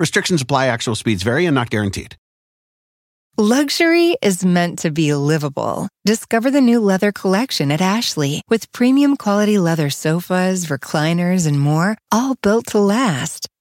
Restrictions apply, actual speeds vary and not guaranteed. Luxury is meant to be livable. Discover the new leather collection at Ashley with premium quality leather sofas, recliners, and more, all built to last.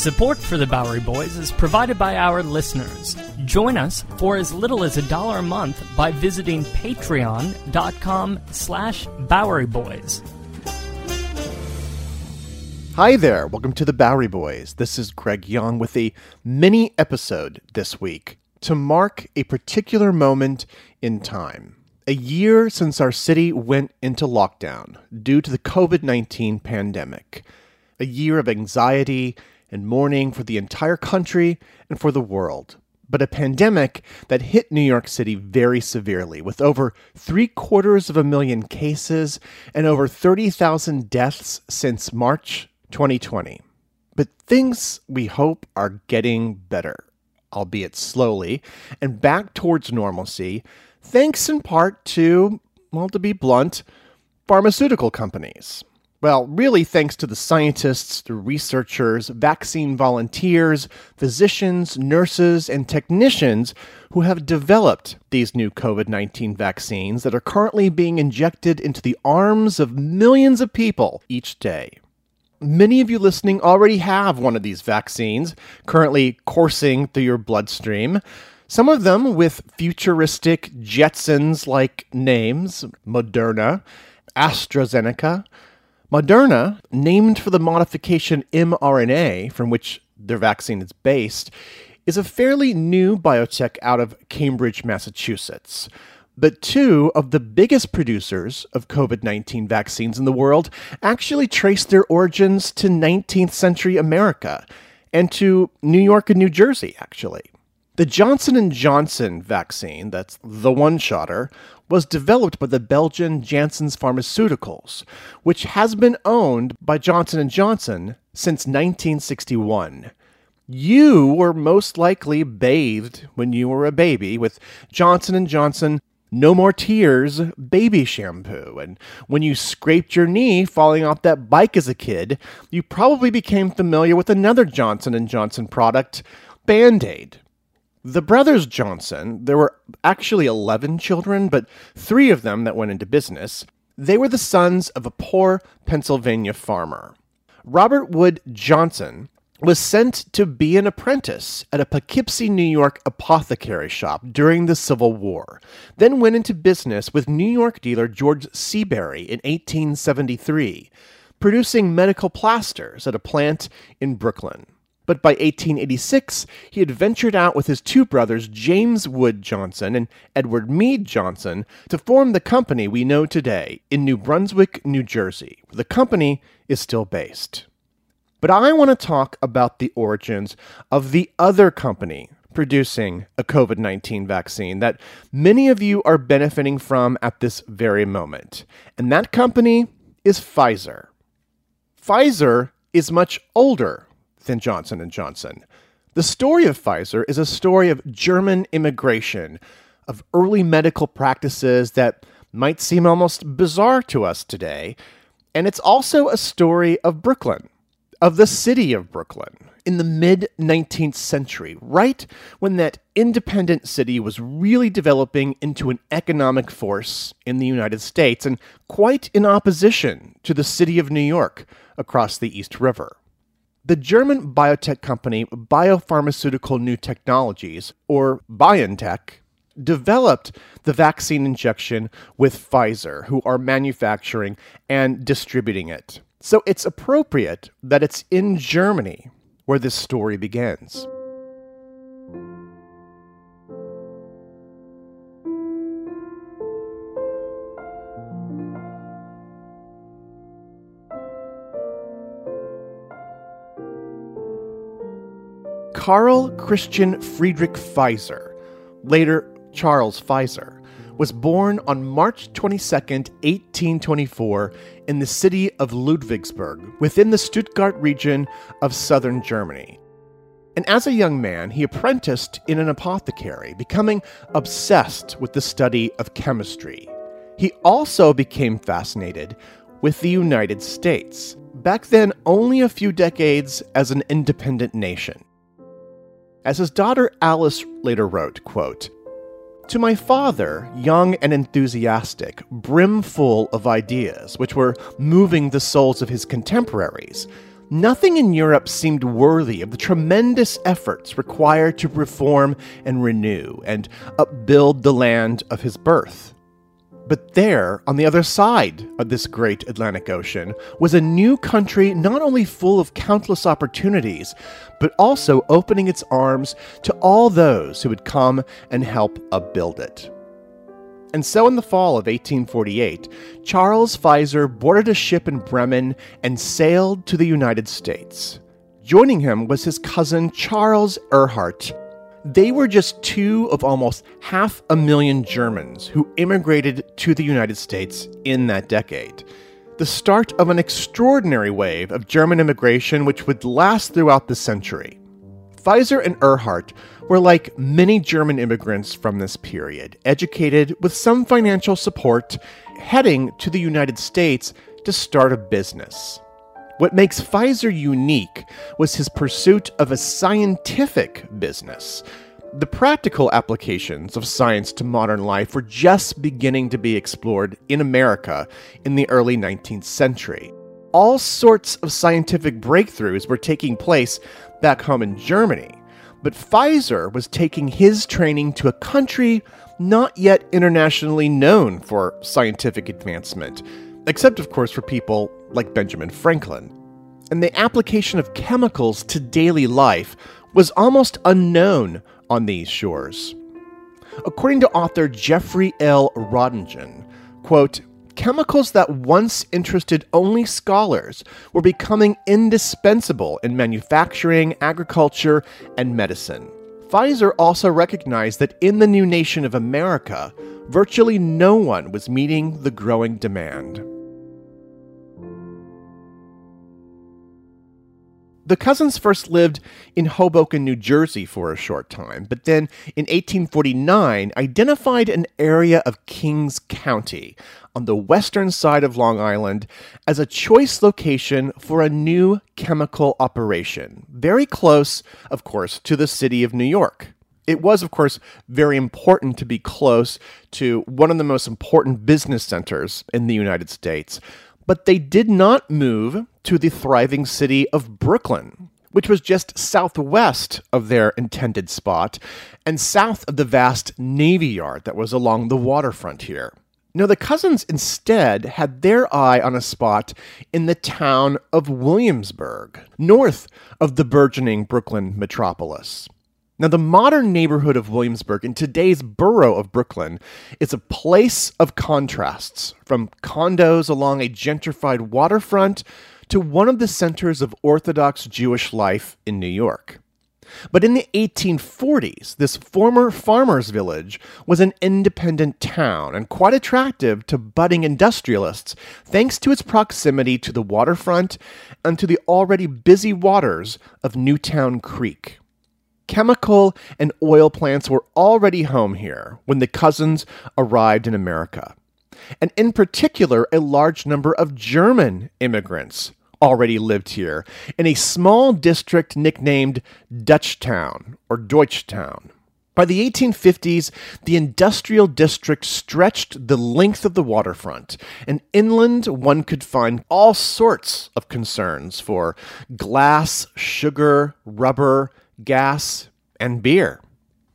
Support for the Bowery Boys is provided by our listeners. Join us for as little as a dollar a month by visiting patreon.com slash Bowery Boys. Hi there, welcome to the Bowery Boys. This is Greg Young with a mini episode this week to mark a particular moment in time. A year since our city went into lockdown due to the COVID 19 pandemic. A year of anxiety and mourning for the entire country and for the world. But a pandemic that hit New York City very severely, with over three quarters of a million cases and over 30,000 deaths since March 2020. But things, we hope, are getting better, albeit slowly, and back towards normalcy, thanks in part to, well, to be blunt, pharmaceutical companies. Well, really, thanks to the scientists, the researchers, vaccine volunteers, physicians, nurses, and technicians who have developed these new COVID 19 vaccines that are currently being injected into the arms of millions of people each day. Many of you listening already have one of these vaccines currently coursing through your bloodstream. Some of them with futuristic Jetsons like names Moderna, AstraZeneca, Moderna, named for the modification mRNA from which their vaccine is based, is a fairly new biotech out of Cambridge, Massachusetts. But two of the biggest producers of COVID 19 vaccines in the world actually trace their origins to 19th century America and to New York and New Jersey, actually. The Johnson & Johnson vaccine, that's the one-shotter, was developed by the Belgian Janssen's Pharmaceuticals, which has been owned by Johnson & Johnson since 1961. You were most likely bathed when you were a baby with Johnson & Johnson no More Tears baby shampoo. And when you scraped your knee falling off that bike as a kid, you probably became familiar with another Johnson & Johnson product, Band-Aid. The brothers Johnson, there were actually 11 children, but three of them that went into business. They were the sons of a poor Pennsylvania farmer. Robert Wood Johnson was sent to be an apprentice at a Poughkeepsie, New York apothecary shop during the Civil War, then went into business with New York dealer George Seabury in 1873, producing medical plasters at a plant in Brooklyn but by 1886 he had ventured out with his two brothers, James Wood Johnson and Edward Mead Johnson, to form the company we know today in New Brunswick, New Jersey, where the company is still based. But I want to talk about the origins of the other company producing a COVID 19 vaccine that many of you are benefiting from at this very moment. And that company is Pfizer. Pfizer is much older than Johnson & Johnson. The story of Pfizer is a story of German immigration, of early medical practices that might seem almost bizarre to us today, and it's also a story of Brooklyn, of the city of Brooklyn in the mid 19th century, right when that independent city was really developing into an economic force in the United States and quite in opposition to the city of New York across the East River. The German biotech company Biopharmaceutical New Technologies, or BioNTech, developed the vaccine injection with Pfizer, who are manufacturing and distributing it. So it's appropriate that it's in Germany where this story begins. Carl Christian Friedrich Pfizer, later Charles Pfizer, was born on March 22, 1824, in the city of Ludwigsburg, within the Stuttgart region of southern Germany. And as a young man, he apprenticed in an apothecary, becoming obsessed with the study of chemistry. He also became fascinated with the United States, back then only a few decades as an independent nation. As his daughter Alice later wrote, quote, to my father, young and enthusiastic, brimful of ideas which were moving the souls of his contemporaries, nothing in Europe seemed worthy of the tremendous efforts required to reform and renew and upbuild the land of his birth. But there, on the other side of this great Atlantic Ocean, was a new country not only full of countless opportunities, but also opening its arms to all those who would come and help upbuild it. And so, in the fall of 1848, Charles Pfizer boarded a ship in Bremen and sailed to the United States. Joining him was his cousin Charles Erhardt, they were just two of almost half a million Germans who immigrated to the United States in that decade. The start of an extraordinary wave of German immigration which would last throughout the century. Pfizer and Erhardt were like many German immigrants from this period, educated with some financial support, heading to the United States to start a business. What makes Pfizer unique was his pursuit of a scientific business. The practical applications of science to modern life were just beginning to be explored in America in the early 19th century. All sorts of scientific breakthroughs were taking place back home in Germany, but Pfizer was taking his training to a country not yet internationally known for scientific advancement except, of course, for people like Benjamin Franklin. And the application of chemicals to daily life was almost unknown on these shores. According to author Jeffrey L. Rodengen, quote, chemicals that once interested only scholars were becoming indispensable in manufacturing, agriculture, and medicine. Pfizer also recognized that in the new nation of America, virtually no one was meeting the growing demand. The cousins first lived in Hoboken, New Jersey for a short time, but then in 1849 identified an area of Kings County on the western side of Long Island as a choice location for a new chemical operation, very close, of course, to the city of New York. It was, of course, very important to be close to one of the most important business centers in the United States, but they did not move to the thriving city of Brooklyn, which was just southwest of their intended spot and south of the vast Navy Yard that was along the waterfront here. No, the cousins instead had their eye on a spot in the town of Williamsburg, north of the burgeoning Brooklyn metropolis. Now, the modern neighborhood of Williamsburg in today's borough of Brooklyn is a place of contrasts, from condos along a gentrified waterfront to one of the centers of Orthodox Jewish life in New York. But in the 1840s, this former farmer's village was an independent town and quite attractive to budding industrialists thanks to its proximity to the waterfront and to the already busy waters of Newtown Creek chemical and oil plants were already home here when the cousins arrived in America. And in particular, a large number of German immigrants already lived here in a small district nicknamed Dutchtown or Deutschtown. By the 1850s, the industrial district stretched the length of the waterfront, and inland one could find all sorts of concerns for glass, sugar, rubber, gas, and beer.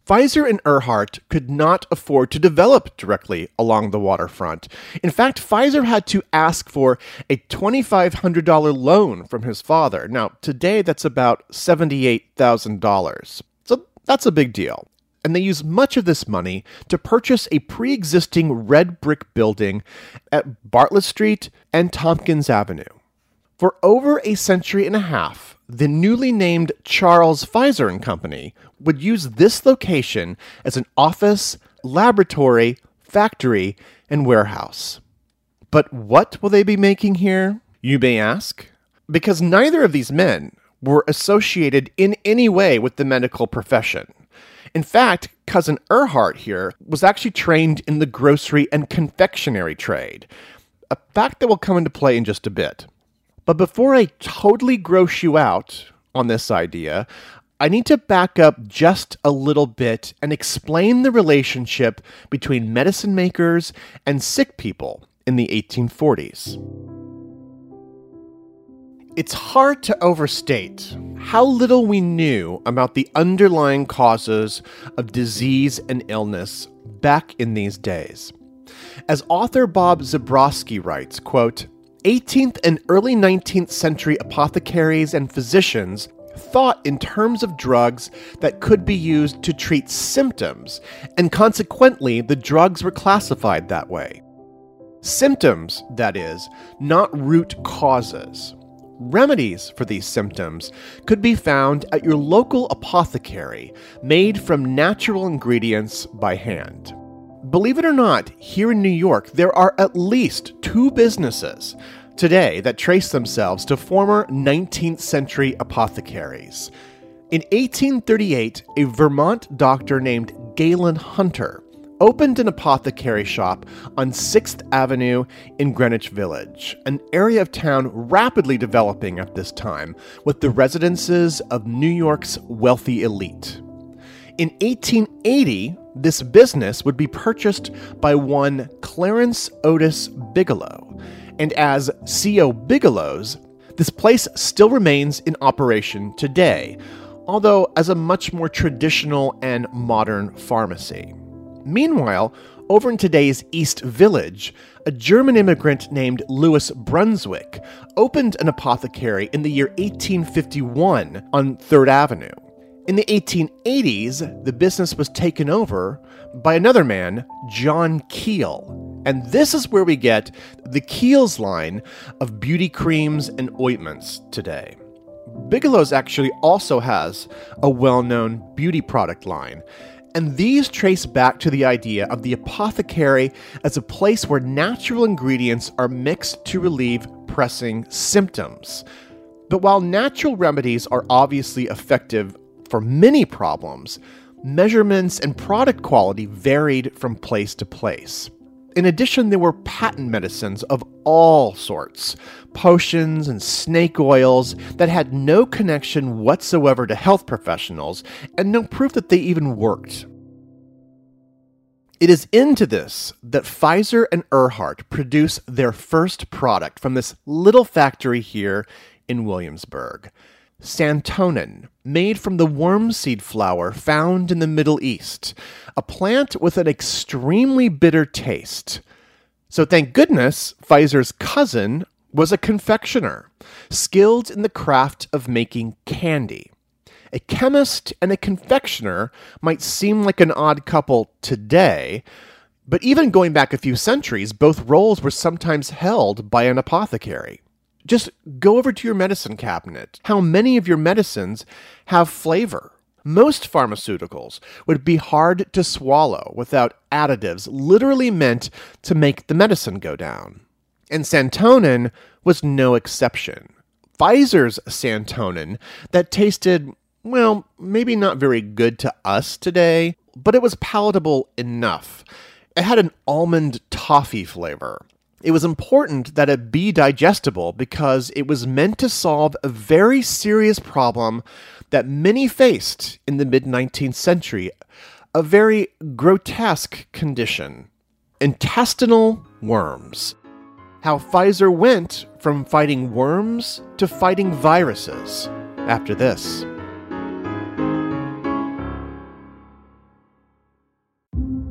Pfizer and Erhardt could not afford to develop directly along the waterfront. In fact, Pfizer had to ask for a $2,500 loan from his father. Now, today that's about $78,000. So that's a big deal. And they used much of this money to purchase a pre existing red brick building at Bartlett Street and Tompkins Avenue. For over a century and a half, the newly named Charles Pfizer and Company would use this location as an office, laboratory, factory, and warehouse. But what will they be making here, you may ask? Because neither of these men were associated in any way with the medical profession. In fact, cousin Erhardt here was actually trained in the grocery and confectionery trade, a fact that will come into play in just a bit. But before I totally gross you out on this idea, I need to back up just a little bit and explain the relationship between medicine makers and sick people in the 1840s. It's hard to overstate how little we knew about the underlying causes of disease and illness back in these days. As author Bob Zabrowski writes, quote, 18th and early 19th century apothecaries and physicians thought in terms of drugs that could be used to treat symptoms, and consequently, the drugs were classified that way. Symptoms, that is, not root causes. Remedies for these symptoms could be found at your local apothecary, made from natural ingredients by hand. Believe it or not, here in New York, there are at least two businesses today that trace themselves to former 19th century apothecaries. In 1838, a Vermont doctor named Galen Hunter opened an apothecary shop on 6th Avenue in Greenwich Village, an area of town rapidly developing at this time with the residences of New York's wealthy elite. In 1880, this business would be purchased by one Clarence Otis Bigelow, and as C.O. Bigelow's, this place still remains in operation today, although as a much more traditional and modern pharmacy. Meanwhile, over in today's East Village, a German immigrant named Louis Brunswick opened an apothecary in the year 1851 on 3rd Avenue. In the 1880s, the business was taken over by another man, John Kiehl. And this is where we get the Kiehl's line of beauty creams and ointments today. Bigelow's actually also has a well known beauty product line. And these trace back to the idea of the apothecary as a place where natural ingredients are mixed to relieve pressing symptoms. But while natural remedies are obviously effective for many problems, measurements and product quality varied from place to place. In addition, there were patent medicines of all sorts potions and snake oils that had no connection whatsoever to health professionals and no proof that they even worked. It is into this that Pfizer and Erhardt produce their first product from this little factory here in Williamsburg santonin, made from the wormseed flower found in the Middle East, a plant with an extremely bitter taste. So thank goodness Pfizer's cousin was a confectioner, skilled in the craft of making candy. A chemist and a confectioner might seem like an odd couple today, but even going back a few centuries, both roles were sometimes held by an apothecary. Just go over to your medicine cabinet. How many of your medicines have flavor? Most pharmaceuticals would be hard to swallow without additives literally meant to make the medicine go down. And Santonin was no exception. Pfizer's Santonin that tasted, well, maybe not very good to us today, but it was palatable enough. It had an almond toffee flavor. It was important that it be digestible because it was meant to solve a very serious problem that many faced in the mid 19th century a very grotesque condition intestinal worms. How Pfizer went from fighting worms to fighting viruses after this.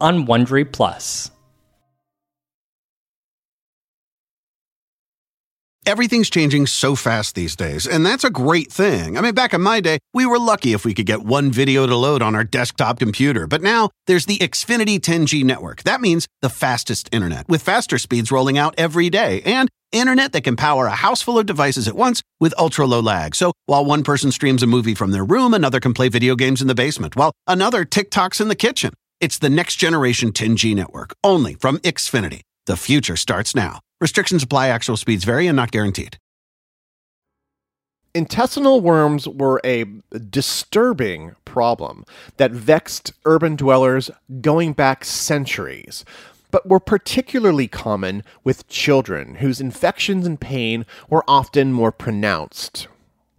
on Wondery Plus. Everything's changing so fast these days, and that's a great thing. I mean, back in my day, we were lucky if we could get one video to load on our desktop computer. But now there's the Xfinity 10G network. That means the fastest internet, with faster speeds rolling out every day, and internet that can power a house full of devices at once with ultra low lag. So while one person streams a movie from their room, another can play video games in the basement, while another TikToks in the kitchen. It's the next generation 10G network, only from Xfinity. The future starts now. Restrictions apply, actual speeds vary and not guaranteed. Intestinal worms were a disturbing problem that vexed urban dwellers going back centuries, but were particularly common with children whose infections and pain were often more pronounced.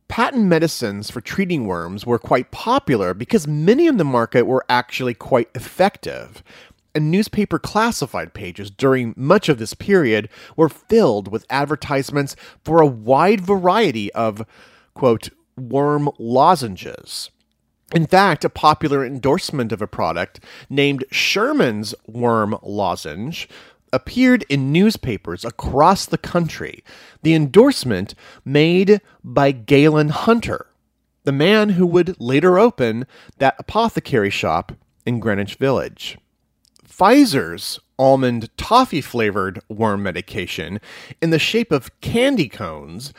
Patent medicines for treating worms were quite popular because many in the market were actually quite effective and newspaper classified pages during much of this period were filled with advertisements for a wide variety of, quote, worm lozenges. In fact, a popular endorsement of a product named Sherman's Worm Lozenge appeared in newspapers across the country. The endorsement made by Galen Hunter, the man who would later open that apothecary shop in Greenwich Village. Pfizer's almond toffee flavored worm medication in the shape of candy cones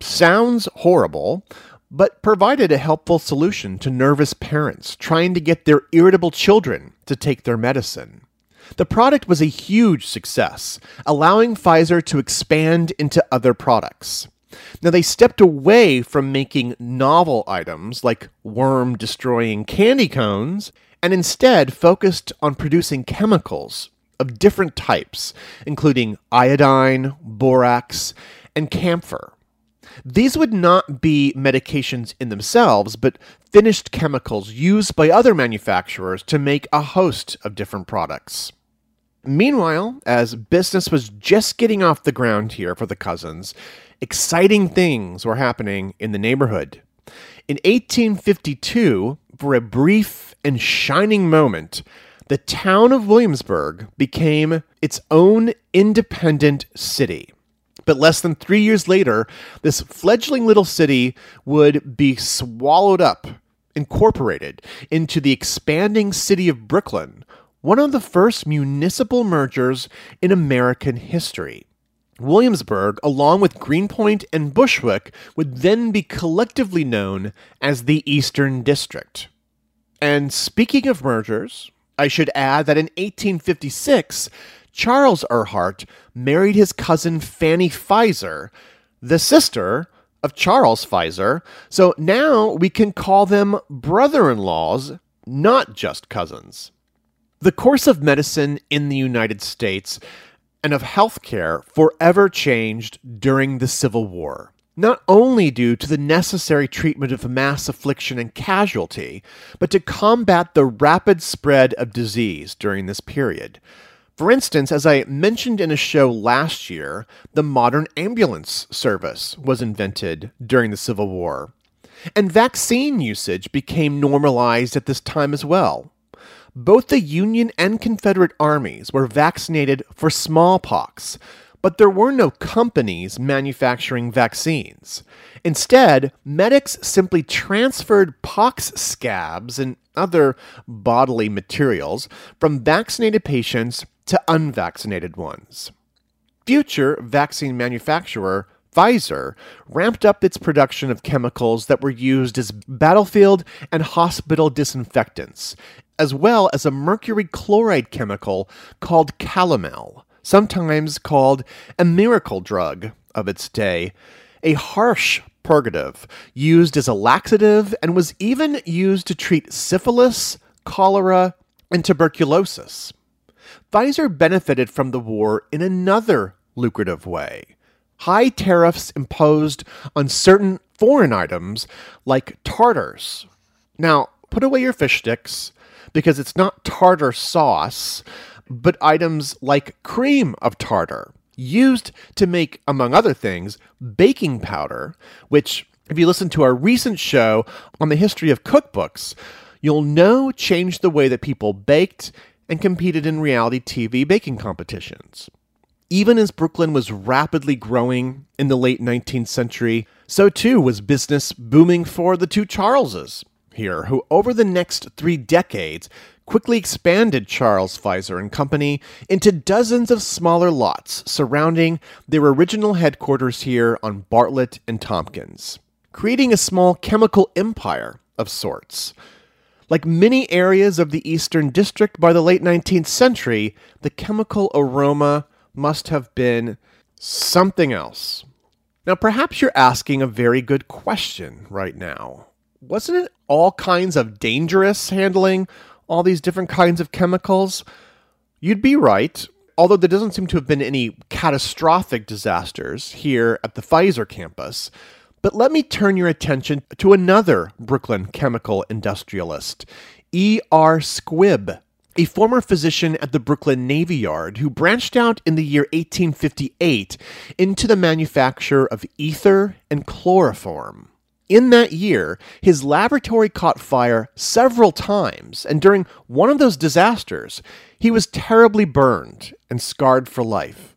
sounds horrible, but provided a helpful solution to nervous parents trying to get their irritable children to take their medicine. The product was a huge success, allowing Pfizer to expand into other products. Now, they stepped away from making novel items like worm destroying candy cones and instead focused on producing chemicals of different types, including iodine, borax, and camphor. These would not be medications in themselves, but finished chemicals used by other manufacturers to make a host of different products. Meanwhile, as business was just getting off the ground here for the cousins, exciting things were happening in the neighborhood. In 1852, for a brief and shining moment, the town of Williamsburg became its own independent city. But less than three years later, this fledgling little city would be swallowed up, incorporated into the expanding city of Brooklyn, one of the first municipal mergers in American history. Williamsburg, along with Greenpoint and Bushwick, would then be collectively known as the Eastern District. And speaking of mergers, I should add that in 1856, Charles Erhardt married his cousin Fanny Pfizer, the sister of Charles Pfizer. So now we can call them brother in laws, not just cousins. The course of medicine in the United States and of healthcare forever changed during the Civil War not only due to the necessary treatment of mass affliction and casualty, but to combat the rapid spread of disease during this period. For instance, as I mentioned in a show last year, the modern ambulance service was invented during the Civil War. And vaccine usage became normalized at this time as well. Both the Union and Confederate armies were vaccinated for smallpox, but there were no companies manufacturing vaccines. Instead, medics simply transferred pox scabs and other bodily materials from vaccinated patients to unvaccinated ones. Future vaccine manufacturer Pfizer ramped up its production of chemicals that were used as battlefield and hospital disinfectants, as well as a mercury chloride chemical called calomel sometimes called a miracle drug of its day, a harsh purgative used as a laxative and was even used to treat syphilis, cholera, and tuberculosis. Pfizer benefited from the war in another lucrative way. High tariffs imposed on certain foreign items like tartars. Now, put away your fish sticks because it's not tartar sauce, but items like cream of tartar, used to make, among other things, baking powder, which, if you listen to our recent show on the history of cookbooks, you'll know changed the way that people baked and competed in reality TV baking competitions. Even as Brooklyn was rapidly growing in the late 19th century, so too was business booming for the two Charleses here, who over the next three decades quickly expanded Charles Pfizer and Company into dozens of smaller lots surrounding their original headquarters here on Bartlett and Tompkins, creating a small chemical empire of sorts. Like many areas of the Eastern District by the late 19th century, the chemical aroma must have been something else. Now, perhaps you're asking a very good question right now. Wasn't it all kinds of dangerous handling all these different kinds of chemicals? You'd be right, although there doesn't seem to have been any catastrophic disasters here at the Pfizer campus. But let me turn your attention to another Brooklyn chemical industrialist, E.R. Squibb, a former physician at the Brooklyn Navy Yard who branched out in the year 1858 into the manufacture of ether and chloroform. In that year, his laboratory caught fire several times, and during one of those disasters, he was terribly burned and scarred for life.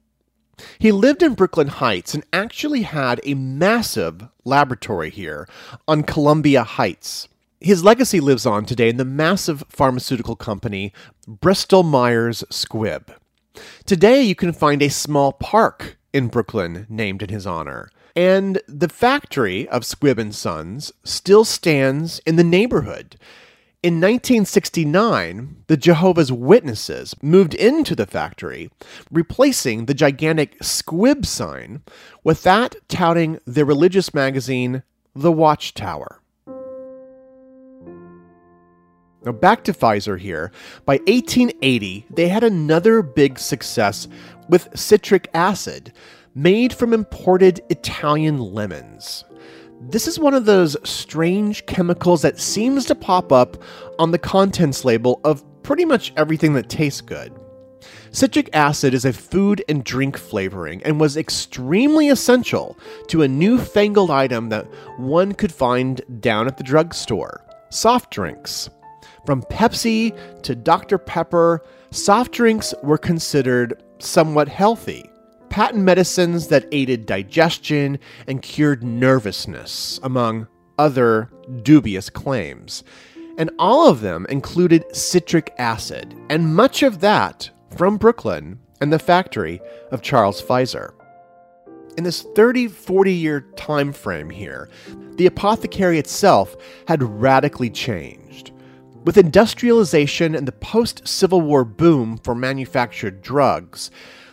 He lived in Brooklyn Heights and actually had a massive laboratory here on Columbia Heights. His legacy lives on today in the massive pharmaceutical company Bristol Myers Squibb. Today, you can find a small park in Brooklyn named in his honor. And the factory of Squibb and Sons still stands in the neighborhood. In 1969, the Jehovah's Witnesses moved into the factory, replacing the gigantic Squibb sign with that touting their religious magazine, The Watchtower. Now, back to Pfizer here. By 1880, they had another big success with citric acid, made from imported Italian lemons. This is one of those strange chemicals that seems to pop up on the contents label of pretty much everything that tastes good. Citric acid is a food and drink flavoring and was extremely essential to a newfangled item that one could find down at the drugstore soft drinks. From Pepsi to Dr. Pepper, soft drinks were considered somewhat healthy. Patent medicines that aided digestion and cured nervousness, among other dubious claims. And all of them included citric acid, and much of that from Brooklyn and the factory of Charles Pfizer. In this 30 40 year time frame here, the apothecary itself had radically changed. With industrialization and the post Civil War boom for manufactured drugs,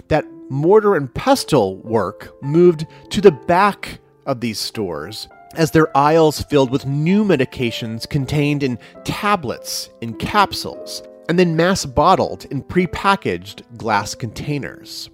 that mortar and pestle work moved to the back of these stores as their aisles filled with new medications contained in tablets, in capsules, and then mass bottled in prepackaged glass containers.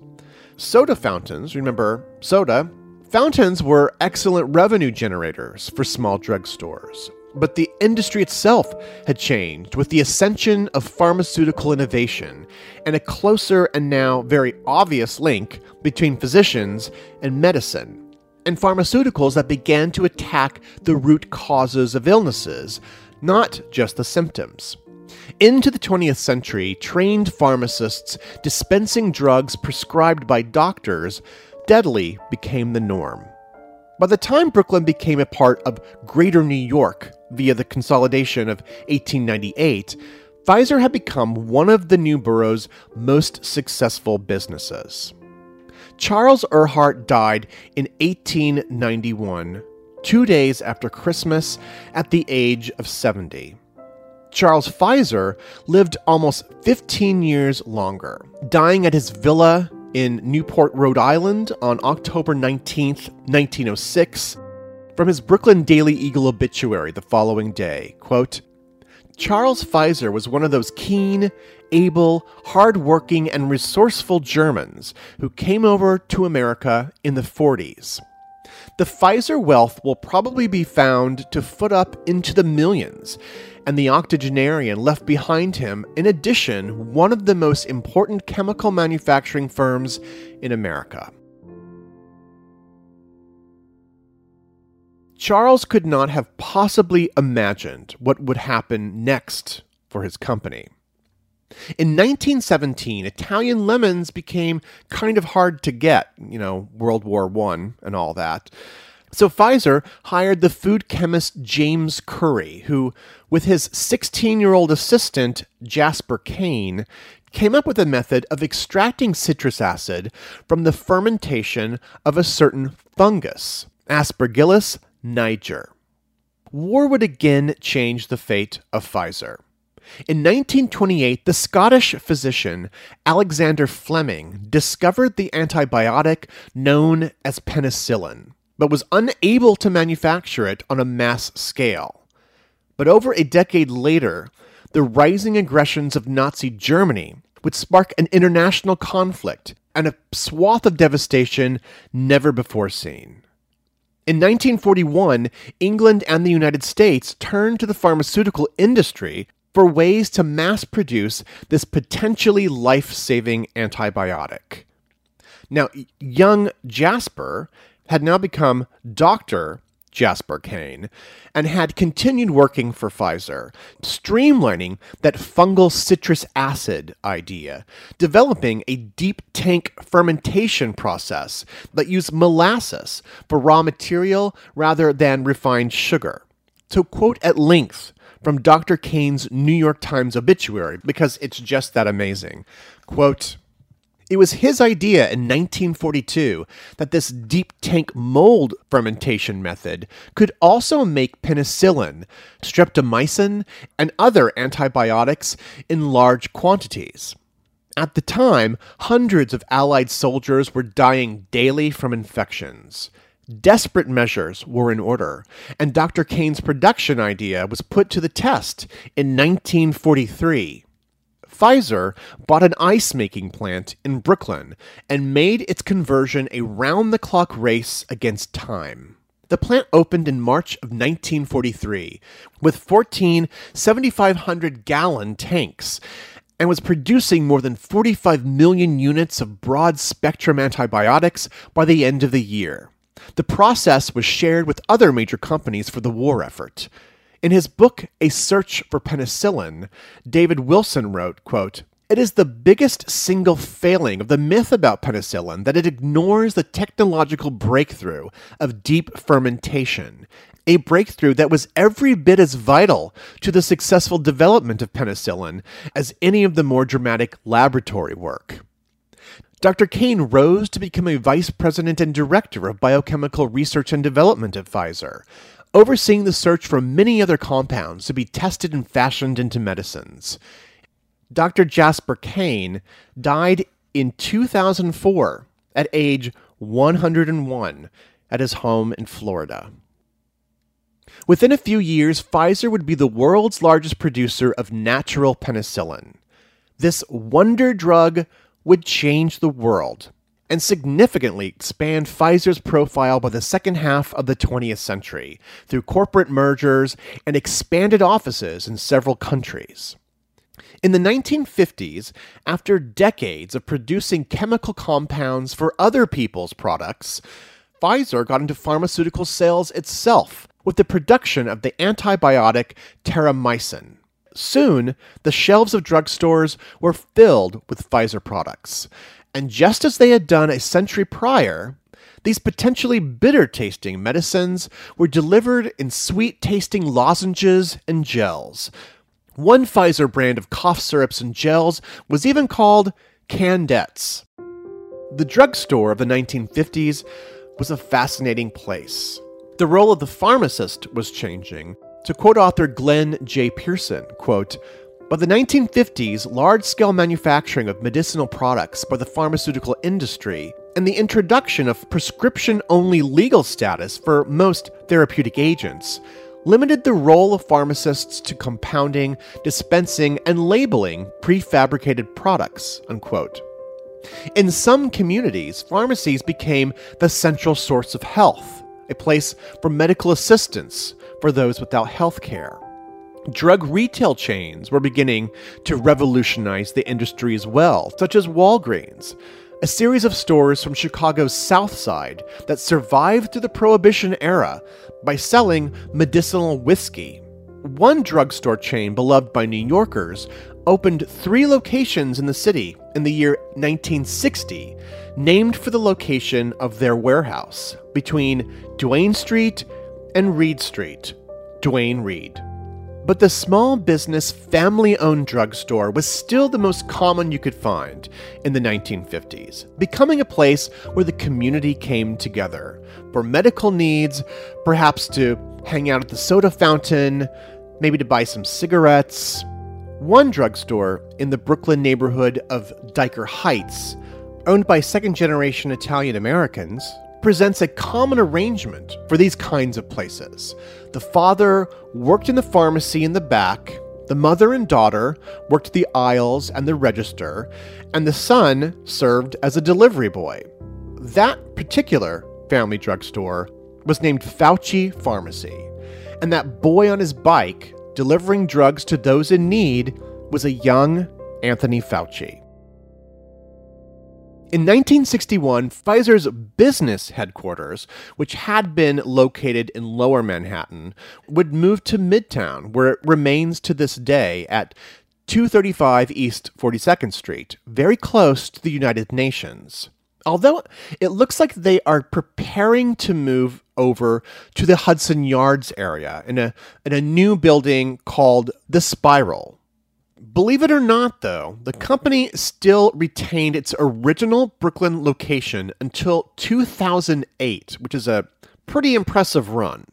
Soda fountains, remember soda, fountains were excellent revenue generators for small drugstores. But the industry itself had changed with the ascension of pharmaceutical innovation and a closer and now very obvious link between physicians and medicine, and pharmaceuticals that began to attack the root causes of illnesses, not just the symptoms. Into the 20th century, trained pharmacists dispensing drugs prescribed by doctors deadly became the norm. By the time Brooklyn became a part of Greater New York via the consolidation of 1898, Pfizer had become one of the new borough's most successful businesses. Charles Erhardt died in 1891, two days after Christmas, at the age of 70. Charles Pfizer lived almost 15 years longer, dying at his villa in Newport, Rhode Island on October 19, 1906, from his Brooklyn Daily Eagle obituary the following day, quote, Charles Pfizer was one of those keen, able, hard-working, and resourceful Germans who came over to America in the 40s. The Pfizer wealth will probably be found to foot up into the millions, and the octogenarian left behind him, in addition, one of the most important chemical manufacturing firms in America. Charles could not have possibly imagined what would happen next for his company. In 1917, Italian lemons became kind of hard to get, you know, World War I and all that. So Pfizer hired the food chemist James Currie, who, with his 16 year old assistant Jasper Kane, came up with a method of extracting citrus acid from the fermentation of a certain fungus, Aspergillus niger. War would again change the fate of Pfizer. In 1928, the Scottish physician Alexander Fleming discovered the antibiotic known as penicillin but was unable to manufacture it on a mass scale. But over a decade later, the rising aggressions of Nazi Germany would spark an international conflict and a swath of devastation never before seen. In 1941, England and the United States turned to the pharmaceutical industry for ways to mass produce this potentially life saving antibiotic. Now, young Jasper had now become Dr. Jasper Kane, and had continued working for Pfizer, streamlining that fungal citrus acid idea, developing a deep tank fermentation process that used molasses for raw material rather than refined sugar. To quote at length from Dr. Kane's New York Times obituary, because it's just that amazing, quote, it was his idea in 1942 that this deep tank mold fermentation method could also make penicillin, streptomycin, and other antibiotics in large quantities. At the time, hundreds of Allied soldiers were dying daily from infections. Desperate measures were in order, and Dr. Kane's production idea was put to the test in 1943. Pfizer bought an ice making plant in Brooklyn and made its conversion a round the clock race against time. The plant opened in March of 1943 with 14 7,500 gallon tanks and was producing more than 45 million units of broad spectrum antibiotics by the end of the year. The process was shared with other major companies for the war effort. In his book A Search for Penicillin, David Wilson wrote, quote, it is the biggest single failing of the myth about penicillin that it ignores the technological breakthrough of deep fermentation, a breakthrough that was every bit as vital to the successful development of penicillin as any of the more dramatic laboratory work. Dr. Kane rose to become a vice president and director of biochemical research and development at Pfizer, overseeing the search for many other compounds to be tested and fashioned into medicines. Dr. Jasper Kane died in 2004 at age 101 at his home in Florida. Within a few years, Pfizer would be the world's largest producer of natural penicillin. This wonder drug would change the world and significantly expand Pfizer's profile by the second half of the 20th century through corporate mergers and expanded offices in several countries. In the 1950s, after decades of producing chemical compounds for other people's products, Pfizer got into pharmaceutical sales itself with the production of the antibiotic terramycin. Soon, the shelves of drugstores were filled with Pfizer products. And just as they had done a century prior, these potentially bitter tasting medicines were delivered in sweet tasting lozenges and gels, one Pfizer brand of cough syrups and gels was even called Candettes. The drugstore of the 1950s was a fascinating place. The role of the pharmacist was changing. To quote author Glenn J. Pearson, quote, by the 1950s, large scale manufacturing of medicinal products by the pharmaceutical industry and the introduction of prescription only legal status for most therapeutic agents limited the role of pharmacists to compounding, dispensing, and labeling prefabricated products. Unquote. In some communities, pharmacies became the central source of health, a place for medical assistance for those without health care. Drug retail chains were beginning to revolutionize the industry as well, such as Walgreens, a series of stores from Chicago's South Side that survived through the Prohibition era by selling medicinal whiskey. One drugstore chain beloved by New Yorkers opened three locations in the city in the year 1960, named for the location of their warehouse between Duane Street and Reade Street. Duane Reade. But the small business, family owned drugstore was still the most common you could find in the 1950s, becoming a place where the community came together for medical needs, perhaps to hang out at the soda fountain, maybe to buy some cigarettes. One drugstore in the Brooklyn neighborhood of Dyker Heights, owned by second generation Italian Americans, presents a common arrangement for these kinds of places. The father worked in the pharmacy in the back, the mother and daughter worked the aisles and the register, and the son served as a delivery boy. That particular family drugstore was named Fauci Pharmacy, and that boy on his bike delivering drugs to those in need was a young Anthony Fauci. In 1961, Pfizer's business headquarters, which had been located in lower Manhattan, would move to Midtown, where it remains to this day at 235 East 42nd Street, very close to the United Nations. Although it looks like they are preparing to move over to the Hudson Yards area in a, in a new building called The Spiral. Believe it or not, though, the company still retained its original Brooklyn location until 2008, which is a pretty impressive run.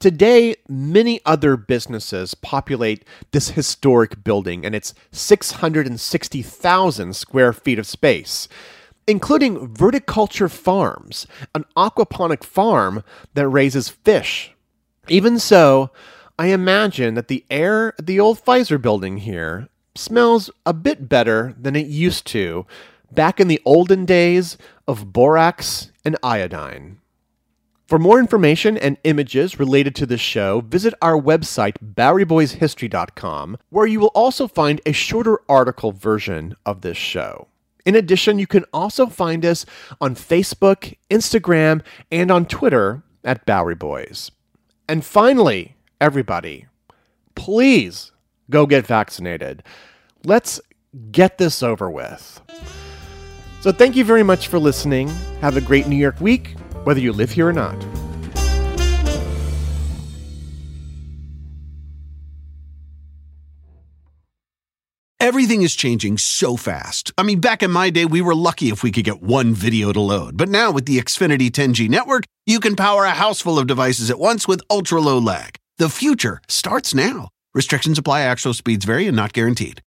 Today, many other businesses populate this historic building and its 660,000 square feet of space, including Verticulture Farms, an aquaponic farm that raises fish. Even so, I imagine that the air at the old Pfizer building here smells a bit better than it used to back in the olden days of borax and iodine. For more information and images related to this show, visit our website, BoweryBoysHistory.com, where you will also find a shorter article version of this show. In addition, you can also find us on Facebook, Instagram, and on Twitter at Bowery Boys. And finally, everybody, please go get vaccinated. Let's get this over with. So, thank you very much for listening. Have a great New York week, whether you live here or not. Everything is changing so fast. I mean, back in my day, we were lucky if we could get one video to load. But now with the Xfinity 10G network, you can power a house full of devices at once with ultra low lag. The future starts now. Restrictions apply, actual speeds vary and not guaranteed.